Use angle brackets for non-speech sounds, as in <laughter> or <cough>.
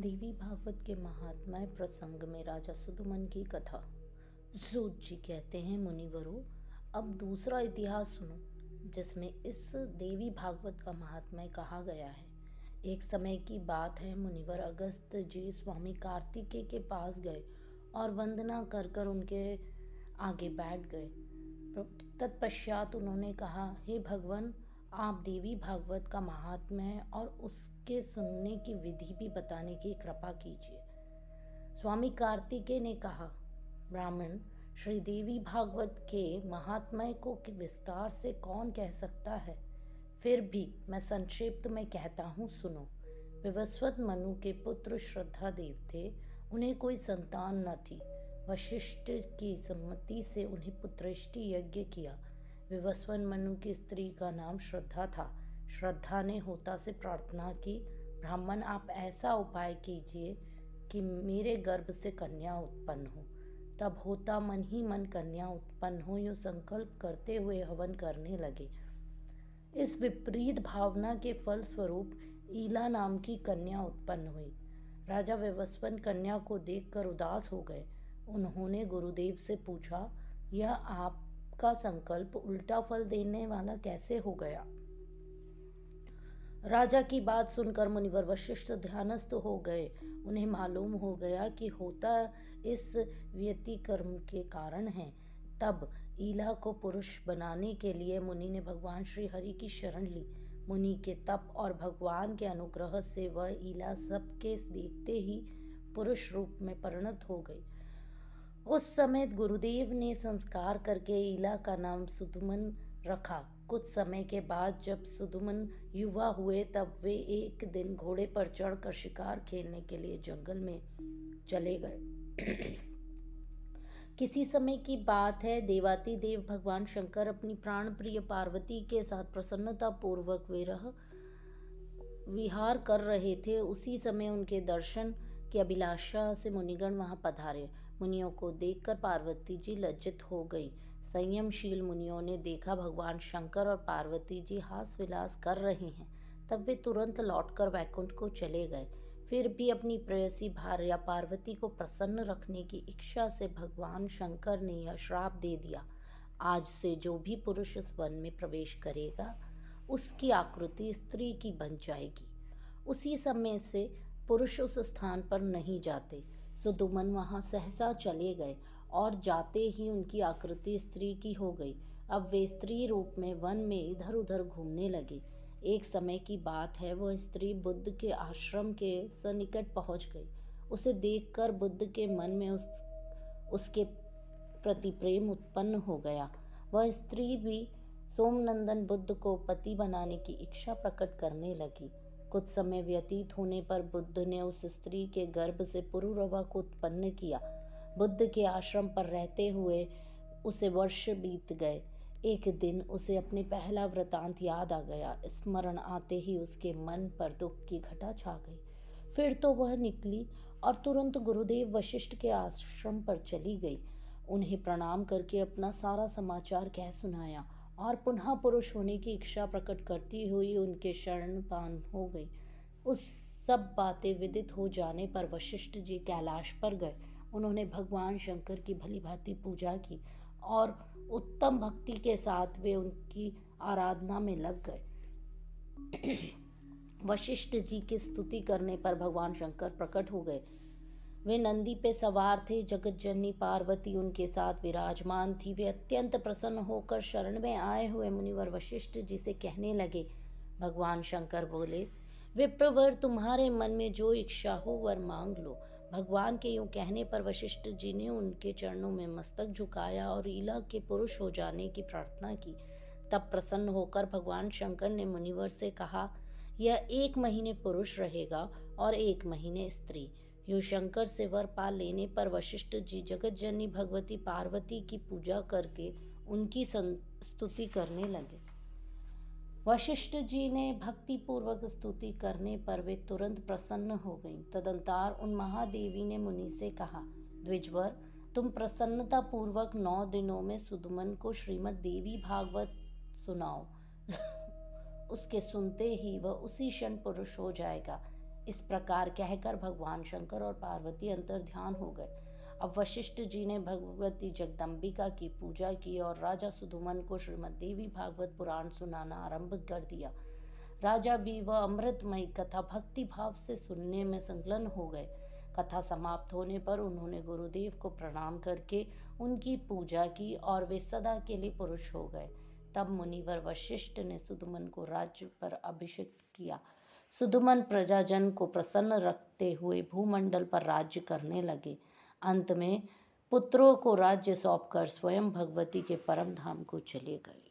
देवी भागवत के महात्मा प्रसंग में राजा सुदुमन की कथा। सूत जी कहते हैं, मुनिवरों, अब दूसरा इतिहास सुनो, जिसमें इस देवी भागवत का महात्मा कहा गया है। एक समय की बात है, मुनिवर अगस्त जी स्वामी कार्तिकेय के पास गए और वंदना कर कर उनके आगे बैठ गए। तत्पश्चात उन्होंने कहा, हे भगवान, आप देवी भागवत का महात्मा है और उसके सुनने की विधि भी बताने की कृपा कीजिए। स्वामी कार्तिकेय ने कहा, ब्राह्मण श्री देवी भागवत के महात्मा को विस्तार से कौन कह सकता है? फिर भी मैं संक्षिप्त में कहता हूँ, सुनो। विवस्वत मनु के पुत्र श्रद्धा देव थे, उन्हें कोई संतान न थी। वशिष्ठ की सम्मति से उन्हें पुत्रष्टि यज्ञ किया। विवस्वन मनु की स्त्री का नाम श्रद्धा था। श्रद्धा ने होता से प्रार्थना की, ब्राह्मण, आप ऐसा उपाय कीजिए कि मेरे गर्भ से कन्या उत्पन्न हो। तब होता मन ही मन कन्या उत्पन्न हो, यो संकल्प करते हुए हवन करने लगे। इस विपरीत भावना के फल स्वरूप ईला नाम की कन्या उत्पन्न हुई। राजा व्यवस्वन कन्या को देखकर उदास हो गए। उन्होंने गुरुदेव से पूछा, यह आपका संकल्प उल्टा फल देने वाला कैसे हो गया? राजा की बात सुनकर मुनिवर वशिष्ठ ध्यानस्थ हो गए। उन्हें मालूम हो गया कि होता इस व्यतिकर्म के कारण है। तब ईला को पुरुष बनाने के लिए मुनि ने भगवान श्री हरि की शरण ली। मुनि के तप और भगवान के अनुग्रह से वह ईला सबके देखते ही पुरुष रूप में परिणत हो गई। उस समय गुरुदेव ने संस्कार करके ईला का नाम सुदुमन रखा। कुछ समय के बाद जब सुदुमन युवा हुए, तब वे एक दिन घोड़े पर चढ़कर शिकार खेलने के लिए जंगल में चले गए। <clears throat> किसी समय की बात है, देवाती देव भगवान शंकर अपनी प्राण प्रिय पार्वती के साथ प्रसन्नता पूर्वक विरह विहार कर रहे थे। उसी समय उनके दर्शन की अभिलाषा से मुनिगण वहाँ पधारे। मुनियों को देखकर पार्वती जी लज्जित हो गई। संयमशील मुनियों ने देखा भगवान शंकर और पार्वती जी हास विलास कर रहे हैं। तब वे तुरंत लौटकर वैकुंठ को चले गए। फिर भी अपनी प्रेयसी भार्या पार्वती को प्रसन्न रखने की इच्छा से भगवान शंकर ने यह श्राप दे दिया, आज से जो भी पुरुष इस वन में प्रवेश करेगा, उसकी आकृति स्त्री की बन जाएगी। उसी समय से पुरुष उस स्थान पर नहीं जाते। सुदुमन वहाँ सहसा चले गए और जाते ही उनकी आकृति स्त्री की हो गई। अब वे स्त्री रूप में वन में इधर उधर घूमने लगे। एक समय की बात है, वह स्त्री बुद्ध के आश्रम के सनिकट पहुँच गई। उसे देखकर बुद्ध के मन में उस, उसके प्रति प्रेम उत्पन्न हो गया। वह स्त्री भी सोमनंदन बुद्ध को पति बनाने की इच्छा प्रकट करने लगी। कुछ समय व्यतीत होने पर बुद्ध ने उस स्त्री के गर्भ से पुरुरवा को उत्पन्न किया। बुद्ध के आश्रम पर रहते हुए उसे वर्ष बीत गए। एक दिन उसे अपने पहला वृतांत याद आ गया। स्मरण आते ही उसके मन पर दुख की घटा छा गई। फिर तो वह निकली और तुरंत गुरुदेव वशिष्ठ के आश्रम पर चली गई। उन्हें प्रणाम करके अपना सारा समाचार कह सुनाया और पुनः पुरुष होने की इच्छा प्रकट करती हुई उनके शरण पान हो गई। उस सब बातें विदित हो जाने पर वशिष्ठ जी कैलाश पर गए। उन्होंने भगवान शंकर की भली भांति पूजा की और उत्तम भक्ति के साथ वे उनकी आराधना में लग गए। <clears throat> वशिष्ठ जी की स्तुति करने पर भगवान शंकर प्रकट हो गए। वे नंदी पे सवार थे जगत जननी पार्वती उनके साथ विराजमान थी। वे अत्यंत प्रसन्न होकर शरण में आए हुए मुनिवर वशिष्ठ जी से कहने लगे, भगवान शंकर बोले, विप्रवर, तुम्हारे मन में जो इच्छा हो, वर मांग लो। भगवान के यूँ कहने पर वशिष्ठ जी ने उनके चरणों में मस्तक झुकाया और ईला के पुरुष हो जाने की प्रार्थना की। तब प्रसन्न होकर भगवान शंकर ने मुनिवर से कहा, यह एक महीने पुरुष रहेगा और एक महीने स्त्री यो शंकर से वर पा लेने पर वशिष्ठ जी जगत जननी भगवती पार्वती की पूजा करके उनकी स्तुति करने लगे। वशिष्ठ जी ने भक्ति पूर्वक स्तुति करने पर वे तुरंत प्रसन्न हो गईं। तदंतार उन महादेवी ने मुनि से कहा, द्विजवर, तुम प्रसन्नता पूर्वक नौ दिनों में सुदमन को श्रीमद देवी भागवत सुनाओ। <laughs> उसके सुनते ही वह उसी क्षण पुरुष हो जाएगा। इस प्रकार कहकर भगवान शंकर और पार्वती अंतर ध्यान हो गए। अब वशिष्ठ जी ने भगवती जगदम्बिका की पूजा की और राजा सुधुमन को श्रीमद देवी भागवत पुराण सुनाना आरंभ कर दिया। राजा भी वह अमृतमयी कथा भक्ति भाव से सुनने में संलग्न हो गए। कथा समाप्त होने पर उन्होंने गुरुदेव को प्रणाम करके उनकी पूजा की और वे सदा के लिए पुरुष हो गए। तब मुनिवर वशिष्ठ ने सुदुमन को राज्य पर अभिषेक किया। सुदुमन प्रजाजन को प्रसन्न रखते हुए भूमंडल पर राज्य करने लगे। अंत में पुत्रों को राज्य सौंपकर स्वयं भगवती के परम धाम को चले गए।